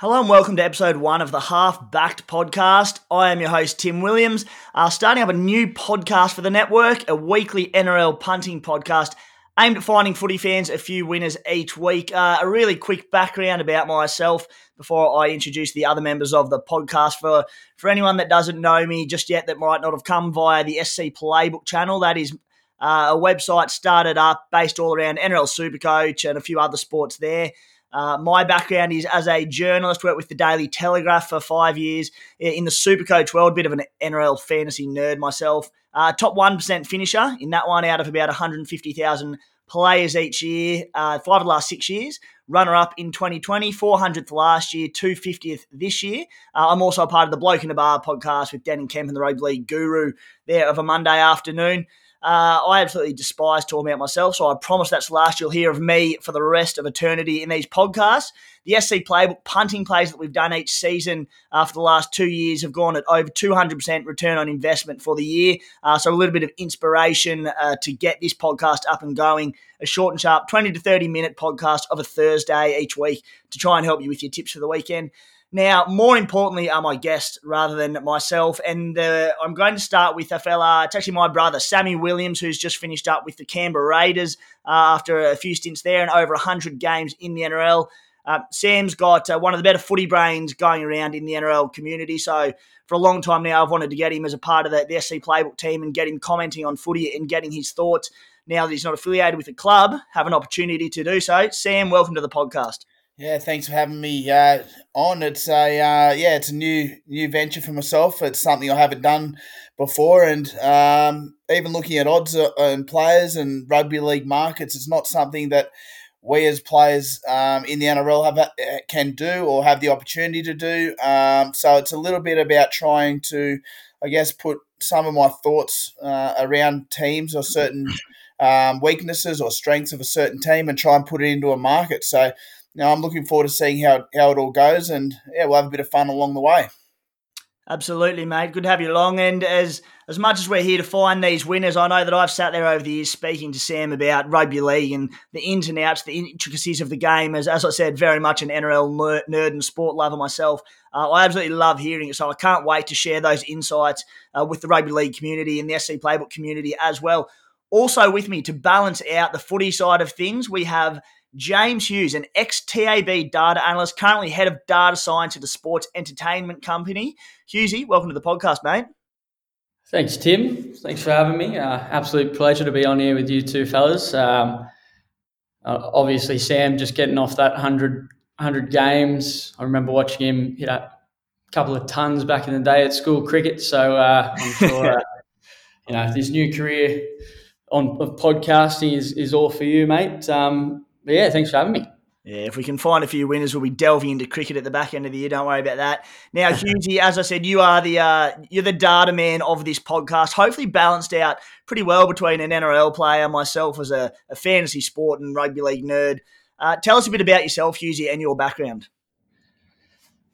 Hello and welcome to episode one of the Half Backed podcast. I am your host, Tim Williams, uh, starting up a new podcast for the network, a weekly NRL punting podcast aimed at finding footy fans a few winners each week. Uh, a really quick background about myself before I introduce the other members of the podcast. For, for anyone that doesn't know me just yet, that might not have come via the SC Playbook channel, that is uh, a website started up based all around NRL Supercoach and a few other sports there. Uh, my background is as a journalist, worked with the Daily Telegraph for five years in the Supercoach world, bit of an NRL fantasy nerd myself. Uh, top 1% finisher in that one out of about 150,000 players each year, uh, five of the last six years. Runner up in 2020, 400th last year, 250th this year. Uh, I'm also a part of the Bloke in the Bar podcast with Dan and Kemp and the Rugby League Guru there of a Monday afternoon. Uh, I absolutely despise talking about myself, so I promise that's the last you'll hear of me for the rest of eternity in these podcasts. The SC Playbook punting plays that we've done each season uh, for the last two years have gone at over 200% return on investment for the year. Uh, so a little bit of inspiration uh, to get this podcast up and going. A short and sharp 20 to 30 minute podcast of a Thursday each week to try and help you with your tips for the weekend. Now, more importantly, are my guests rather than myself. And uh, I'm going to start with a fella, it's actually my brother, Sammy Williams, who's just finished up with the Canberra Raiders uh, after a few stints there and over 100 games in the NRL. Uh, Sam's got uh, one of the better footy brains going around in the NRL community. So, for a long time now, I've wanted to get him as a part of the, the SC Playbook team and get him commenting on footy and getting his thoughts. Now that he's not affiliated with a club, have an opportunity to do so. Sam, welcome to the podcast. Yeah, thanks for having me uh, on. It's a uh, yeah, it's a new new venture for myself. It's something I haven't done before, and um, even looking at odds uh, and players and rugby league markets, it's not something that we as players um, in the NRL have uh, can do or have the opportunity to do. Um, so it's a little bit about trying to, I guess, put some of my thoughts uh, around teams or certain um, weaknesses or strengths of a certain team and try and put it into a market. So now I'm looking forward to seeing how, how it all goes, and yeah, we'll have a bit of fun along the way. Absolutely, mate. Good to have you along. And as as much as we're here to find these winners, I know that I've sat there over the years speaking to Sam about rugby league and the ins and outs, the intricacies of the game. As as I said, very much an NRL nerd and sport lover myself. Uh, I absolutely love hearing it, so I can't wait to share those insights uh, with the rugby league community and the SC Playbook community as well. Also, with me to balance out the footy side of things, we have James Hughes, an ex TAB data analyst, currently head of data science at a sports entertainment company. Hughesy, welcome to the podcast, mate. Thanks, Tim. Thanks for having me. Uh, absolute pleasure to be on here with you two fellas. Um, uh, obviously, Sam just getting off that 100, 100 games. I remember watching him hit a couple of tons back in the day at school cricket. So uh, I'm sure, uh, you know, this new career on of podcasting is, is all for you, mate. Um, but yeah, thanks for having me. Yeah, if we can find a few winners, we'll be delving into cricket at the back end of the year. Don't worry about that. Now, Hughesy, as I said, you are the uh, you're the data man of this podcast. Hopefully, balanced out pretty well between an NRL player, myself as a, a fantasy sport and rugby league nerd. Uh, tell us a bit about yourself, Hughesy, and your background.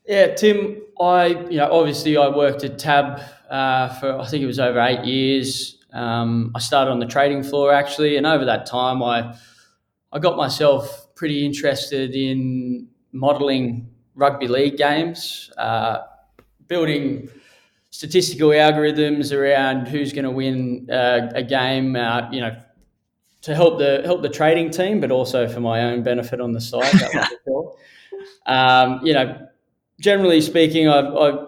Yeah, Tim. I you know obviously I worked at Tab uh, for I think it was over eight years. Um, I started on the trading floor actually, and over that time I I got myself pretty interested in modelling rugby league games, uh, building statistical algorithms around who's going to win uh, a game. Uh, you know, to help the help the trading team, but also for my own benefit on the side. um, you know, generally speaking, I've, I've,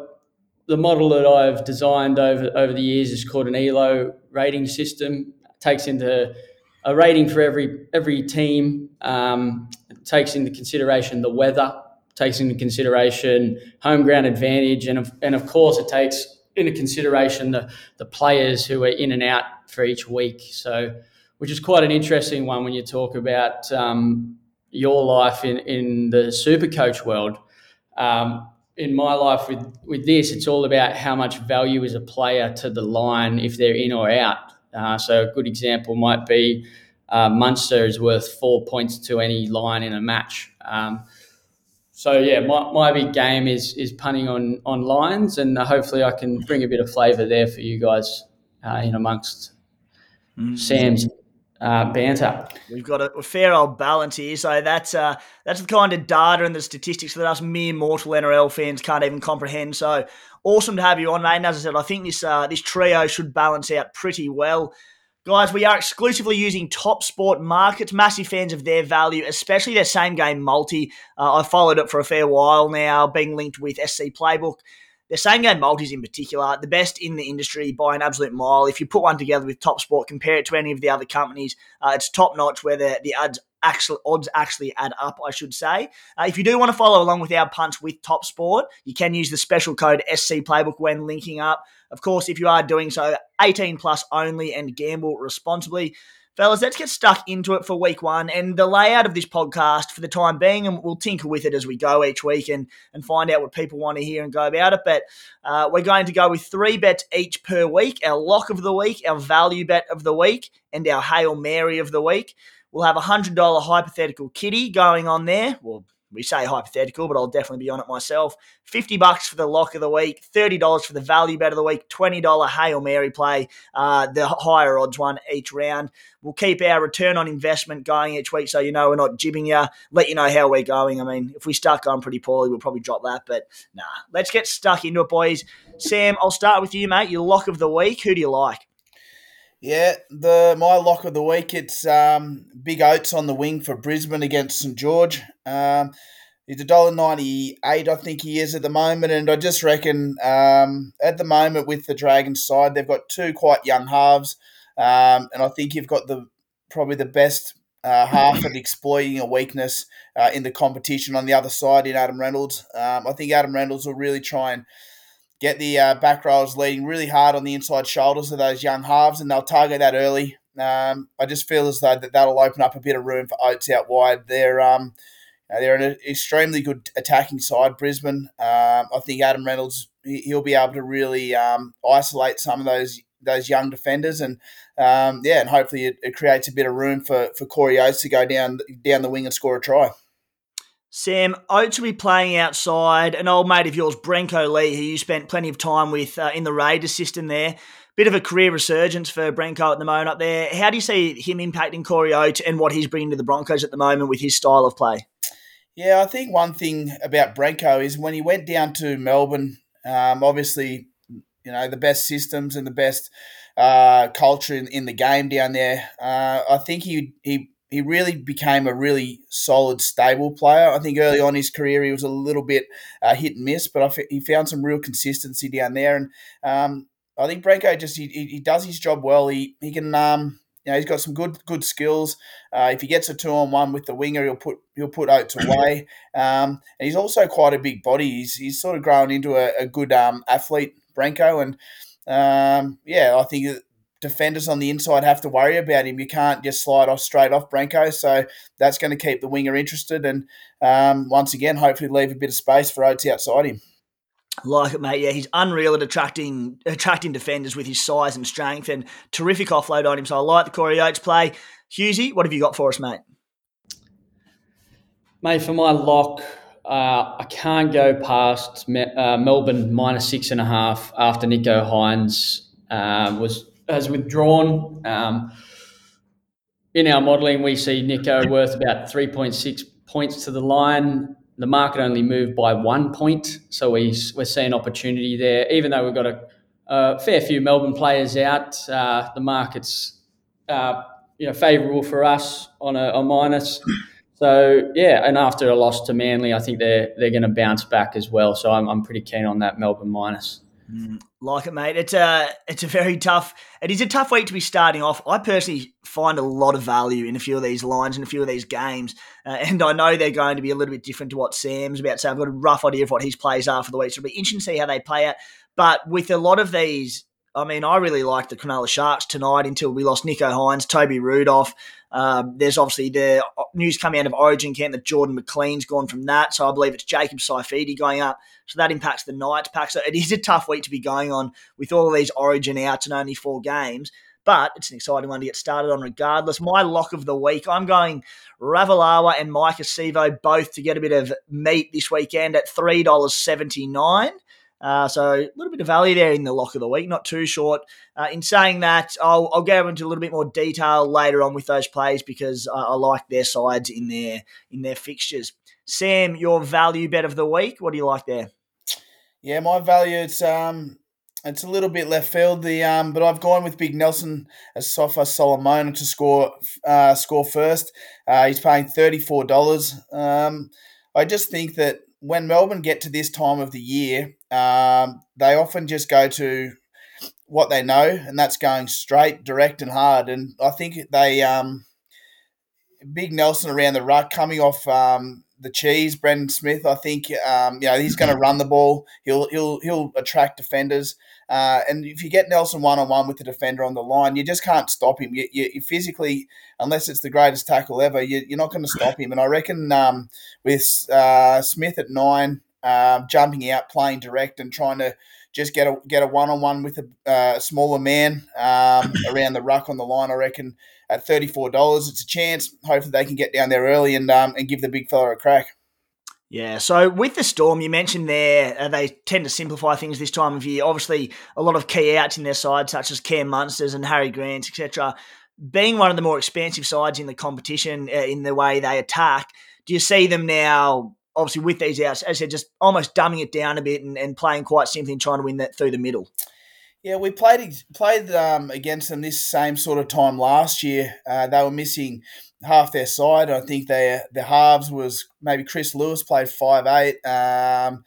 the model that I've designed over over the years is called an ELO rating system. It takes into a rating for every every team um, takes into consideration the weather, takes into consideration home ground advantage, and of, and of course it takes into consideration the the players who are in and out for each week. So, which is quite an interesting one when you talk about um, your life in in the super coach world. Um, in my life with with this, it's all about how much value is a player to the line if they're in or out. Uh, so a good example might be uh, Munster is worth four points to any line in a match. Um, so yeah, my, my big game is is punting on on lines, and hopefully I can bring a bit of flavour there for you guys uh, in amongst mm-hmm. Sam's uh, banter. We've got a, fair old balance here, so that's uh, that's the kind of data and the statistics that us mere mortal NRL fans can't even comprehend. So awesome to have you on, mate. And as I said, I think this uh, this trio should balance out pretty well. Guys, we are exclusively using Top Sport Markets. Massive fans of their value, especially their same game multi. Uh, I've followed it for a fair while now, being linked with SC Playbook. Same game multis in particular, the best in the industry by an absolute mile. If you put one together with Top Sport, compare it to any of the other companies, uh, it's top notch where the, the odds odds actually add up, I should say. Uh, if you do want to follow along with our punts with Top Sport, you can use the special code SC Playbook when linking up. Of course, if you are doing so, 18 plus only and gamble responsibly. Fellas, let's get stuck into it for week one and the layout of this podcast for the time being, and we'll tinker with it as we go each week and, and find out what people want to hear and go about it. But uh, we're going to go with three bets each per week our lock of the week, our value bet of the week, and our Hail Mary of the week. We'll have a $100 hypothetical kitty going on there. Well, we say hypothetical, but I'll definitely be on it myself. 50 bucks for the lock of the week, $30 for the value bet of the week, $20 Hail Mary play, uh, the higher odds one each round. We'll keep our return on investment going each week so you know we're not jibbing you, let you know how we're going. I mean, if we start going pretty poorly, we'll probably drop that, but nah, let's get stuck into it, boys. Sam, I'll start with you, mate. Your lock of the week, who do you like? Yeah, the my lock of the week it's um, Big Oats on the wing for Brisbane against St George. Um, he's a dollar ninety eight, I think he is at the moment, and I just reckon um, at the moment with the Dragons side, they've got two quite young halves, um, and I think you've got the probably the best uh, half at exploiting a weakness uh, in the competition on the other side in Adam Reynolds. Um, I think Adam Reynolds will really try and get the uh, back rows leading really hard on the inside shoulders of those young halves, and they'll target that early. Um, I just feel as though that that'll open up a bit of room for Oates out wide. They're um, they're an extremely good attacking side, Brisbane. Um, I think Adam Reynolds he'll be able to really um, isolate some of those those young defenders, and um, yeah, and hopefully it, it, creates a bit of room for for Corey Oates to go down down the wing and score a try. Sam, Oates will be playing outside. An old mate of yours, Brenko Lee, who you spent plenty of time with uh, in the Raiders system there. Bit of a career resurgence for Brenko at the moment up there. How do you see him impacting Corey Oates and what he's bringing to the Broncos at the moment with his style of play? Yeah, I think one thing about Brenko is when he went down to Melbourne, um, obviously, you know, the best systems and the best uh, culture in, in the game down there. Uh, I think he he he really became a really solid, stable player. I think early on his career he was a little bit uh, hit and miss, but he found some real consistency down there. And um, I think Brenko just he, he does his job well. He he can um, you know he's got some good good skills. Uh, if he gets a two on one with the winger, he'll put he'll put Oates away. Um, and he's also quite a big body. He's he's sort of grown into a, a good um, athlete, Brenko, and um, yeah, I think defenders on the inside have to worry about him. You can't just slide off straight off Brenko. So that's going to keep the winger interested. And um, once again, hopefully leave a bit of space for Oates outside him. Like it, mate. Yeah, he's unreal at attracting attracting defenders with his size and strength and terrific offload on him. So I like the Corey Oates play. Hughesy, what have you got for us, mate? Mate, for my lock, uh, I can't go past uh, Melbourne minus six and a half after Nicho Hynes uh, was has withdrawn. Um, in our modelling, we see Nicho worth about 3.6 points to the line. The market only moved by one point, so we, we're seeing opportunity there. Even though we've got a, a fair few Melbourne players out, uh, the market's uh, you know favourable for us on a, a minus. So yeah, and after a loss to Manly, I think they're they're going to bounce back as well. So I'm, I'm pretty keen on that Melbourne minus. Mm, like it, mate. It's a it's a very tough. It is a tough week to be starting off. I personally find a lot of value in a few of these lines and a few of these games, uh, and I know they're going to be a little bit different to what Sam's about. So I've got a rough idea of what his plays are for the week. So it'll be interesting to see how they play out. But with a lot of these, I mean, I really like the Cronulla Sharks tonight until we lost Nicho Hynes, Toby Rudolf. Um, there's obviously the news coming out of Origin camp that Jordan McLean's gone from that. So I believe it's Jacob Saifiti going up. So that impacts the Knights pack. So it is a tough week to be going on with all of these Origin outs and only four games. But it's an exciting one to get started on regardless. My lock of the week, I'm going Ravalawa and Maika Sivo both to get a bit of meat this weekend at $3.79. Uh, so a little bit of value there in the lock of the week, not too short. Uh, in saying that, I'll, I'll go into a little bit more detail later on with those plays because I, I like their sides in their in their fixtures. Sam, your value bet of the week, what do you like there? Yeah, my value it's um it's a little bit left field. The um, but I've gone with Big Nelson Asofa Solomona to score uh, score first. Uh, he's paying thirty four dollars. Um, I just think that when Melbourne get to this time of the year, um, they often just go to what they know, and that's going straight, direct, and hard. And I think they um, Big Nelson around the ruck coming off um, the cheese, Brandon Smith. I think um, you know he's going to run the ball. He'll he'll he'll attract defenders. Uh, and if you get Nelson one on one with the defender on the line, you just can't stop him. You, you, you physically, unless it's the greatest tackle ever, you, are not going to stop him. And I reckon um, with uh, Smith at nine, uh, jumping out, playing direct, and trying to just get a get a one on one with a uh, smaller man um, around the ruck on the line, I reckon at thirty four dollars, it's a chance. Hopefully, they can get down there early and um, and give the big fella a crack. Yeah, so with the Storm, you mentioned there, uh, they tend to simplify things this time of year. Obviously, a lot of key outs in their side, such as Cam Munsters and Harry Grant, etc. Being one of the more expansive sides in the competition uh, in the way they attack, do you see them now, obviously with these outs, as said, just almost dumbing it down a bit and, and playing quite simply and trying to win that through the middle? Yeah, we played played um, against them this same sort of time last year. Uh, they were missing half their side. I think they the halves was maybe Chris Lewis played five eight, um,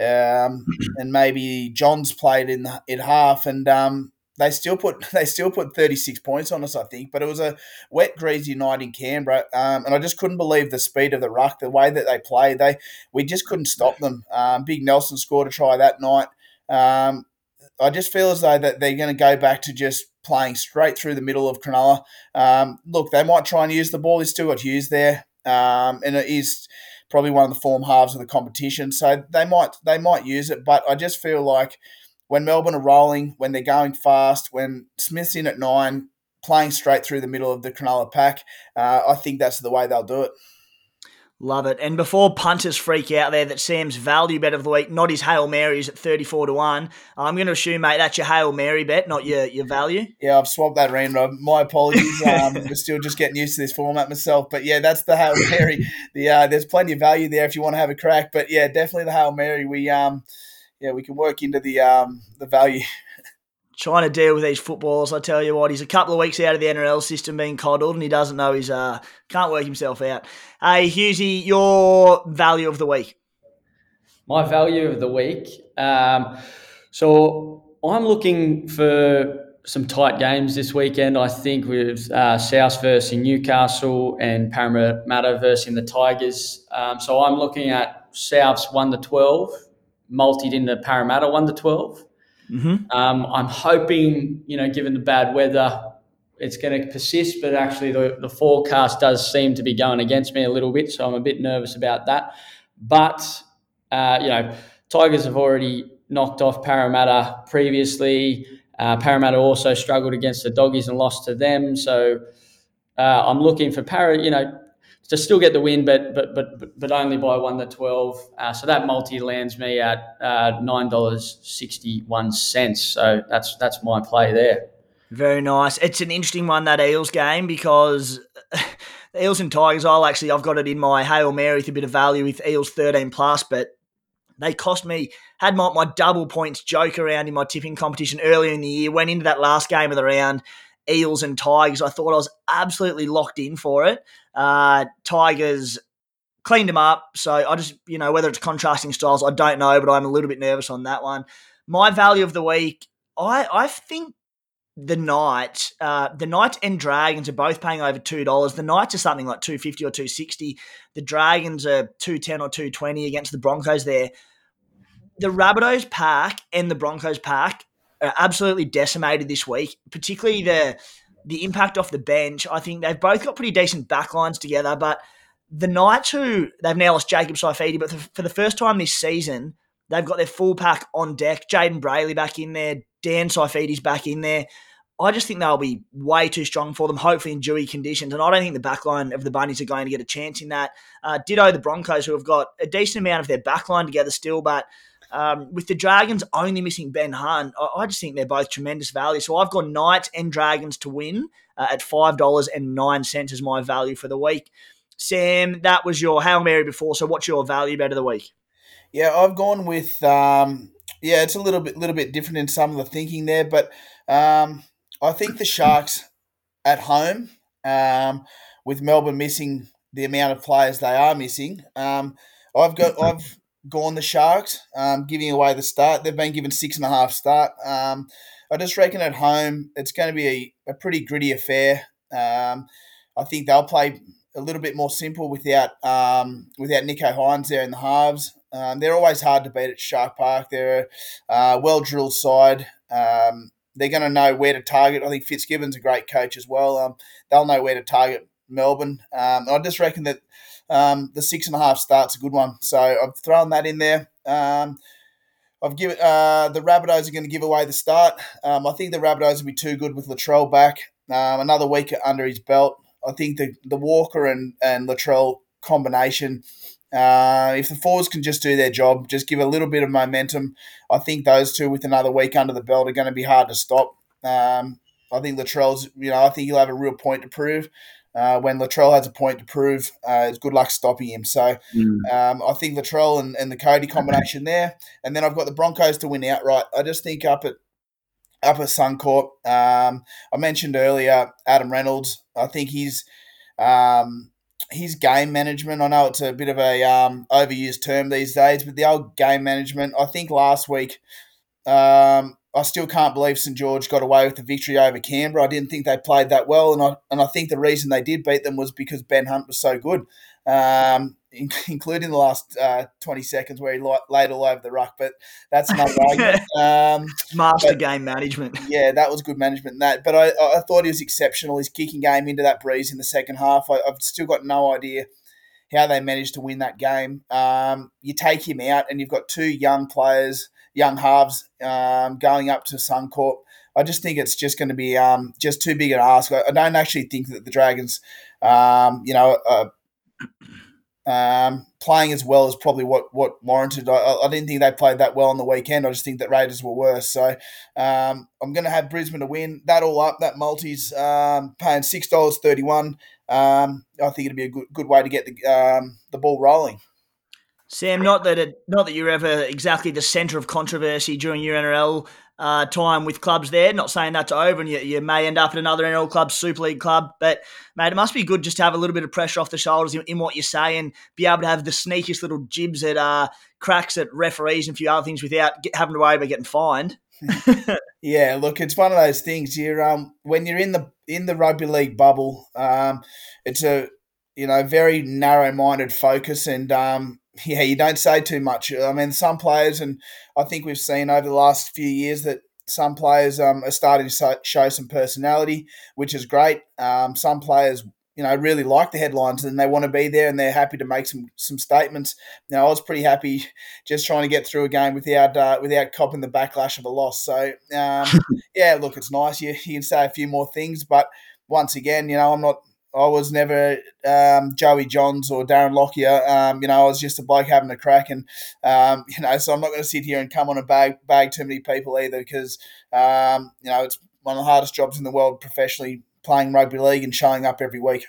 um, and maybe Johns played in in half, and um, they still put they still put thirty six points on us. I think, but it was a wet, greasy night in Canberra, um, and I just couldn't believe the speed of the ruck, the way that they played. They we just couldn't stop them. Um, Big Nelson scored a try that night. Um, I just feel as though that they're going to go back to just playing straight through the middle of Cronulla. Um, look, they might try and use the ball. He's still got Hughes there, um, and it is probably one of the form halves of the competition. So they might they might use it, but I just feel like when Melbourne are rolling, when they're going fast, when Smith's in at nine, playing straight through the middle of the Cronulla pack, uh, I think that's the way they'll do it. Love it. And before punters freak out there that Sam's value bet of the week, not his Hail Marys at 34 to 1, I'm going to assume, mate, that's your Hail Mary bet, not your, your value. Yeah, I've swapped that around. My apologies. Um, we're still just getting used to this format myself. But yeah, that's the Hail Mary. The uh, There's plenty of value there if you want to have a crack. But yeah, definitely the Hail Mary. We, um, yeah, we can work into the, um, the value trying to deal with these footballers. I tell you what, he's a couple of weeks out of the NRL system being coddled, and he doesn't know he's uh can't work himself out. Hey, Hughesy, your value of the week. My value of the week. Um, so I'm looking for some tight games this weekend. I think with uh, South versus Newcastle and Parramatta versus the Tigers. Um, so I'm looking at South's one to twelve, multied into Parramatta one to twelve. Mm-hmm. Um, I'm hoping, you know, given the bad weather, it's going to persist, but actually the, the forecast does seem to be going against me a little bit, so I'm a bit nervous about that. But, uh, you know, Tigers have already knocked off Parramatta previously. Uh, Parramatta also struggled against the Doggies and lost to them. So uh, I'm looking for Para, you know, to still get the win, but but but but only by one to twelve. Uh, so that multi lands me at uh, nine dollars sixty one cents. So that's that's my play there. Very nice. It's an interesting one that Eels game because Eels and Tigers. I'll actually I've got it in my hail mary with a bit of value with Eels thirteen plus, but they cost me had my, my double points joke around in my tipping competition earlier in the year. Went into that last game of the round Eels and Tigers. I thought I was absolutely locked in for it. Uh, Tigers cleaned them up. So I just, you know, whether it's contrasting styles, I don't know, but I'm a little bit nervous on that one. My value of the week, I, I think the Knight, uh, the Knights and Dragons are both paying over two dollars. The Knights are something like two fifty or two sixty. The Dragons are two ten or two twenty against the Broncos. There, the Rabbitohs pack and the Broncos pack are absolutely decimated this week, particularly the the impact off the bench. I think they've both got pretty decent backlines together, but the Knights, who they've now lost Jacob Saifiti, but for the first time this season, they've got their full pack on deck. Jayden Brailey back in there, Dan Saifiti's back in there. I just think they'll be way too strong for them, hopefully in dewy conditions. And I don't think the backline of the Bunnies are going to get a chance in that. Uh, ditto the Broncos, who have got a decent amount of their backline together still, but Um, with the Dragons only missing Ben Hunt, I, I, just think they're both tremendous value. So I've got Knights and Dragons to win uh, at $5.09 as my value for the week. Sam, that was your Hail Mary before. So what's your value bet of the week? Yeah, I've gone with um, yeah, it's a little bit little bit different in some of the thinking there, but um, I think the Sharks at home, um, with Melbourne missing the amount of players they are missing, um, I've got I've gone the Sharks, um, giving away the start. They've been given six and a half start. Um, I just reckon at home it's going to be a, a pretty gritty affair. Um, I think they'll play a little bit more simple without um, without Nicho Hynes there in the halves. Um, they're always hard to beat at Shark Park. They're a uh, well drilled side. Um, they're going to know where to target. I think Fitzgibbon's a great coach as well. They'll know where to target Melbourne. I just reckon that um, the six and a half start's a good one. So I've thrown that in there. Um, I've given uh, the Rabbitohs are going to give away the start. Um, I think the Rabbitohs will be too good with Latrell back. Um, another week under his belt. I think the the Walker and and Latrell combination uh, if the forwards can just do their job, just give a little bit of momentum, I think those two with another week under the belt are going to be hard to stop. Um, I think Latrell's, you know, I think he'll have a real point to prove. Uh, when Latrell has a point to prove, uh, it's good luck stopping him. So mm. um, I think Latrell and, and the Cody combination there, and then I've got the Broncos to win outright. I just think up at up at Suncorp, um, I mentioned earlier Adam Reynolds. I think he's um, his game management. I know it's a bit of a um, overused term these days, but the old game management. I think last week, um, I still can't believe St George got away with the victory over Canberra. I didn't think they played that well, and I and I think the reason they did beat them was because Ben Hunt was so good. Um, including the last uh, 20 seconds where he laid all over the ruck. But that's another argument. Um, Master but, game management. Yeah, that was good management. That, but I, I thought he was exceptional. His kicking game into that breeze in the second half. I, have still got no idea how they managed to win that game. Um, you take him out, and you've got two young players, young halves, um, going up to Suncorp. I just think it's just going to be um, just too big an ask. I, don't actually think that the Dragons, um, you know, um, playing as well as probably what what warranted. I, I, didn't think they played that well on the weekend. I just think that Raiders were worse. So um, I'm going to have Brisbane to win. That all up. That multis um, paying six dollars thirty one. I think it'd be a good good way to get the the ball rolling. Sam, not that it, not that you're ever exactly the centre of controversy during your NRL uh, time with clubs there. Not saying that's over, and you, you may end up at another NRL club, Super League club. But mate, it must be good just to have a little bit of pressure off the shoulders in, in what you say, and be able to have the sneakiest little jibs at uh, cracks at referees and a few other things without get, having to worry about getting fined. yeah, look, it's one of those things. You're um when you're in the in the rugby league bubble, um, it's a you know very narrow minded focus, and um, yeah, you don't say too much. I mean, some players, and I think we've seen over the last few years that some players um, are starting to show some personality, which is great. Um, some players, you know, really like the headlines and they want to be there and they're happy to make some some statements. You know, I was pretty happy just trying to get through a game without uh, without copping the backlash of a loss. So um, yeah, look, it's nice. You you can say a few more things, but once again, you know, I'm not I was never um, Joey Johns or Darren Lockyer. Um, you know, I was just a bloke having a crack, and um, you know, so I'm not going to sit here and come on and bag bag too many people either, because um, you know it's one of the hardest jobs in the world professionally playing rugby league and showing up every week.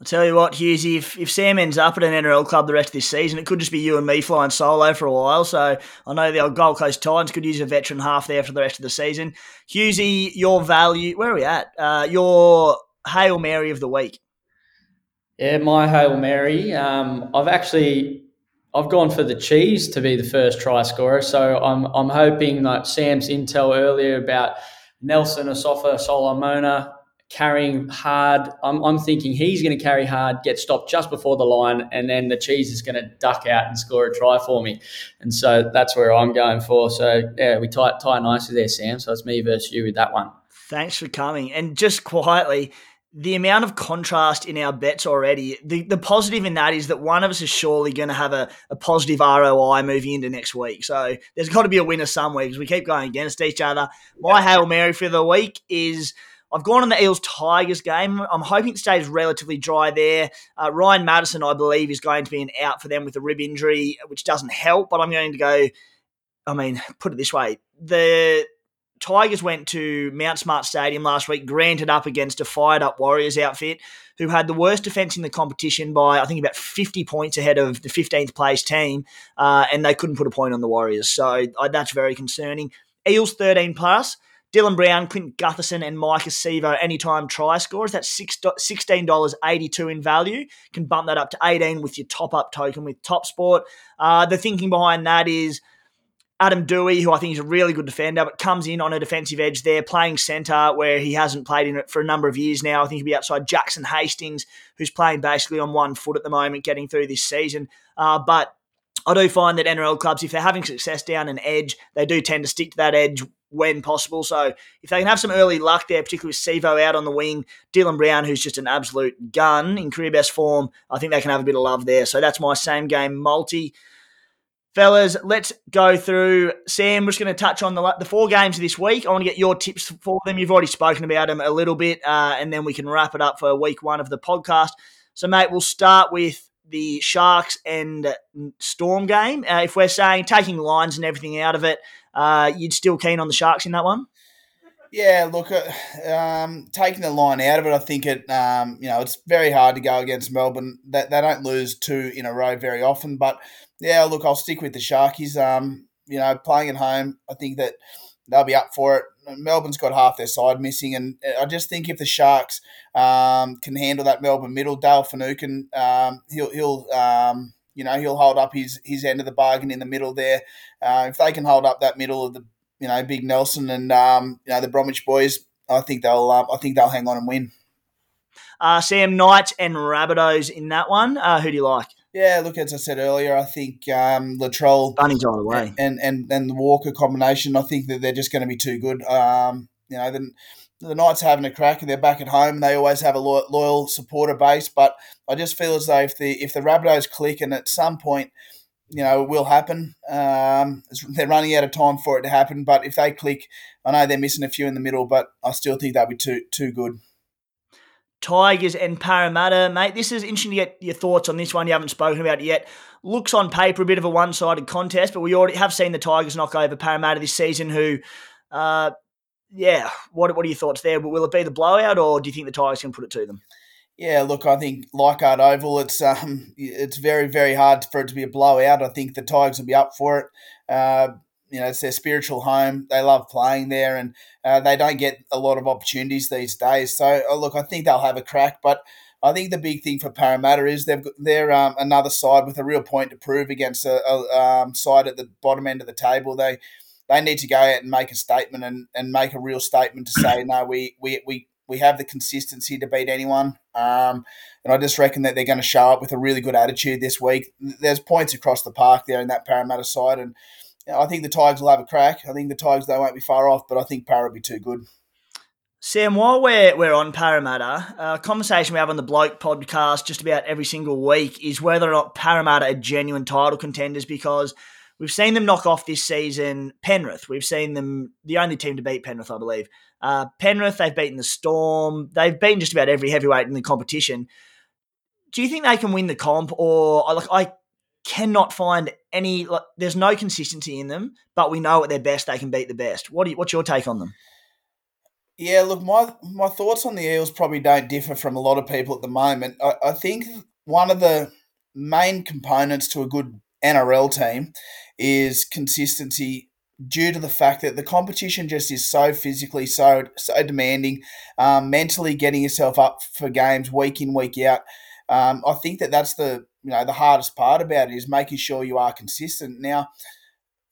I'll tell you what, Hughesy, if, if Sam ends up at an NRL club the rest of this season, it could just be you and me flying solo for a while. So I know the old Gold Coast Titans could use a veteran half there for the rest of the season. Hughesy, your value, where are we at? Uh, your Hail Mary of the week? Yeah, my Hail Mary. Um, I've actually I've gone for the cheese to be the first try scorer. So I'm I'm hoping like Sam's intel earlier about Nelson Asofa Solomona carrying hard. I'm, I'm thinking he's going to carry hard, get stopped just before the line, and then the cheese is going to duck out and score a try for me. And so that's where I'm going for. So yeah, we tie, tie nicely there, Sam. So it's me versus you with that one. Thanks for coming. And just quietly, the amount of contrast in our bets already, the, the positive in that is that one of us is surely going to have a, a positive ROI moving into next week. So there's got to be a winner somewhere because we keep going against each other. My Hail Mary for the week is I've gone on the Eels Tigers game. I'm hoping it stays relatively dry there. Uh, Ryan Matterson, I believe, is going to be an out for them with a rib injury, which doesn't help. But I'm going to go. I mean, put it this way: the Tigers went to Mount Smart Stadium last week, granted up against a fired up Warriors outfit who had the worst defence in the competition by, I think, about 50 points ahead of the 15th place team, uh, and they couldn't put a point on the Warriors. So uh, that's very concerning. Eels 13 plus. Dylan Brown, Clint Gutherson, and Maika Sivo anytime try scores. That's $16.82 in value. Can bump that up to 18 with your top up token with Top Sport. Uh, the thinking behind that is Adam Doueihi, who I think is a really good defender, but comes in on a defensive edge there, playing centre where he hasn't played in it for a number of years now. I think he'll be outside Jackson Hastings, who's playing basically on one foot at the moment, getting through this season. Uh, but I do find that NRL clubs, if they're having success down an edge, they do tend to stick to that edge when possible. So if they can have some early luck there, particularly with Sivo out on the wing, Dylan Brown, who's just an absolute gun in career best form, I think they can have a bit of love there. So that's my same game multi. Fellas, let's go through. Sam, we're just going to touch on the, the four games this week. I want to get your tips for them. You've already spoken about them a little bit, uh, and then we can wrap it up for week one of the podcast. So, mate, we'll start with the Sharks and Storm game. Uh, if we're saying taking lines and everything out of it, uh, you'd still keen on the Sharks in that one? Yeah, look, uh, um, taking the line out of it, I think it, um, you know, it's very hard to go against Melbourne. They, they don't lose two in a row very often, but yeah, look, I'll stick with the Sharkies. Um, you know, playing at home, I think that they'll be up for it. Melbourne's got half their side missing, and I just think if the Sharks um, can handle that Melbourne middle, Dale Finucane, um, he'll he'll um, you know he'll hold up his his end of the bargain in the middle there. Uh, if they can hold up that middle of the you know Big Nelson and um, you know the Bromwich boys, I think they'll uh, I think they'll hang on and win. Uh, Sam Knight and Rabbitohs in that one. Uh, who do you like? Yeah, look, as I said earlier, I think um, Latrell Bunnings all the way, and, and and the Walker combination. I think that they're just going to be too good. Um, you know, the, the Knights having a crack and they're back at home. They always have a loyal, loyal supporter base, but I just feel as though if the if the Rabbitohs click and at some point, you know, it will happen. Um, they're running out of time for it to happen, but if they click, I know they're missing a few in the middle, but I still think they'll be too too good. Tigers and Parramatta, mate. This is interesting to get your thoughts on this one. You haven't spoken about it yet. Looks on paper a bit of a one-sided contest, but we already have seen the Tigers knock over Parramatta this season. Who, uh, yeah, what what are your thoughts there? Will it be the blowout, or do you think the Tigers can put it to them? Yeah, look, I think Leichhardt Oval, it's um, it's very very hard for it to be a blowout. I think the Tigers will be up for it. Uh, you know, it's their spiritual home. They love playing there, and uh, they don't get a lot of opportunities these days. So, uh, look, I think they'll have a crack. But I think the big thing for Parramatta is they've got, they're um, another side with a real point to prove against a, a um, side at the bottom end of the table. They they need to go out and make a statement and, and make a real statement to say, no, we we, we we have the consistency to beat anyone. Um, and I just reckon that they're going to show up with a really good attitude this week. There's points across the park there in that Parramatta side, and I think the Tigers will have a crack. I think the Tigers they won't be far off, but I think Para will be too good. Sam, while we're, we're on Parramatta, a conversation we have on the Bloke podcast just about every single week is whether or not Parramatta are genuine title contenders because we've seen them knock off this season Penrith. We've seen them, the only team to beat Penrith, I believe. Uh, Penrith, they've beaten the Storm. They've beaten just about every heavyweight in the competition. Do you think they can win the comp? Or like I cannot find any. Like, there's no consistency in them, but we know at their best they can beat the best. What you, what's your take on them? Yeah, look, my my thoughts on the Eels probably don't differ from a lot of people at the moment. I, I think one of the main components to a good NRL team is consistency due to the fact that the competition just is so physically so so demanding um, mentally getting yourself up for games week in week out um, i think that that's the you know the hardest part about it is making sure you are consistent. Now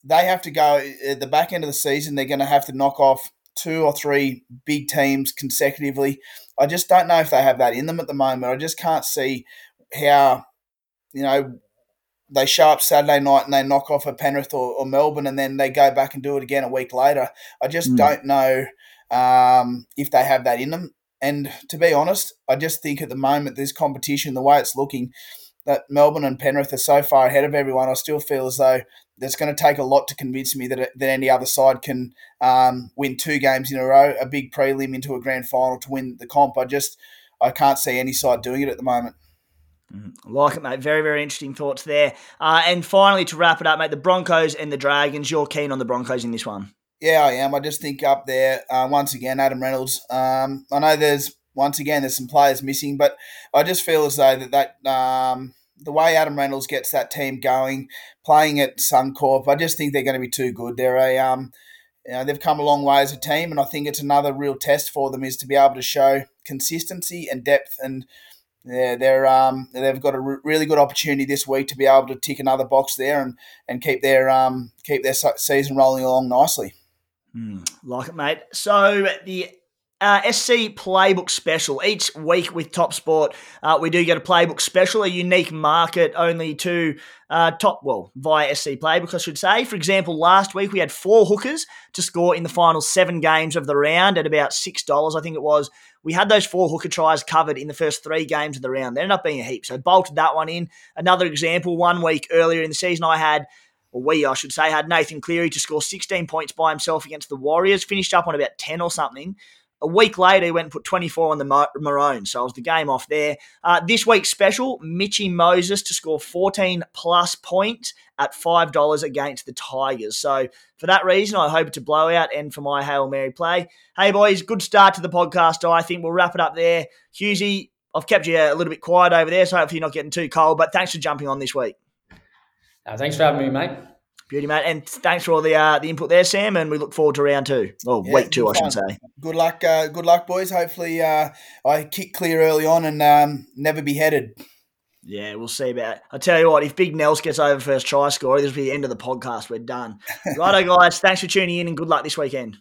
they have to go at the back end of the season. They're going to have to knock off two or three big teams consecutively. I just don't know if they have that in them at the moment. I just can't see how you know they show up Saturday night and they knock off a Penrith or, or Melbourne, and then they go back and do it again a week later. I just mm. don't know um, if they have that in them. And to be honest, I just think at the moment this competition, the way it's looking, that Melbourne and Penrith are so far ahead of everyone, I still feel as though it's going to take a lot to convince me that, that any other side can um, win two games in a row, a big prelim into a grand final to win the comp. I just I can't see any side doing it at the moment. Mm-hmm. Like it, mate. Very, very interesting thoughts there. Uh, and finally, to wrap it up, mate, the Broncos and the Dragons. You're keen on the Broncos in this one? Yeah, I am. I just think up there, uh, once again, Adam Reynolds. Um, I know there's, once again, there's some players missing, but I just feel as though that, that um, the way Adam Reynolds gets that team going, playing at Suncorp, I just think they're going to be too good. They're a, um, you know, they've come a long way as a team, and I think it's another real test for them is to be able to show consistency and depth. And yeah, they're um, they've got a re- really good opportunity this week to be able to tick another box there and, and keep their um, keep their season rolling along nicely. Mm, like it, mate. So the uh, SC Playbook Special. Each week with Top Sport, uh, we do get a Playbook Special, a unique market only to uh, top, well, via SC Playbook, I should say. For example, last week we had four hookers to score in the final seven games of the round at about $6, I think it was. We had those four hooker tries covered in the first three games of the round. They ended up being a heap. So bolted that one in. Another example, one week earlier in the season, I had or we, I should say, had Nathan Cleary to score 16 points by himself against the Warriors, finished up on about 10 or something. A week later, he went and put 24 on the Maroons, so I was the game off there. Uh, this week's special, Mitchy Moses to score 14 plus points at $5 against the Tigers. So for that reason, I hope it's a blowout and for my Hail Mary play. Hey, boys, good start to the podcast. I think we'll wrap it up there. Hughesy, I've kept you a little bit quiet over there, so hopefully you're not getting too cold, but thanks for jumping on this week. Uh, thanks for having me, mate. Beauty, mate. And thanks for all the uh, the input there, Sam. And we look forward to round two. Well, yeah, week two, I should say. Good luck, uh, good luck, boys. Hopefully, uh, I kick clear early on and um, never be headed. Yeah, we'll see about it. I tell you what, if Big Nels gets over first try score, this will be the end of the podcast. We're done. Righto, guys. Thanks for tuning in and good luck this weekend.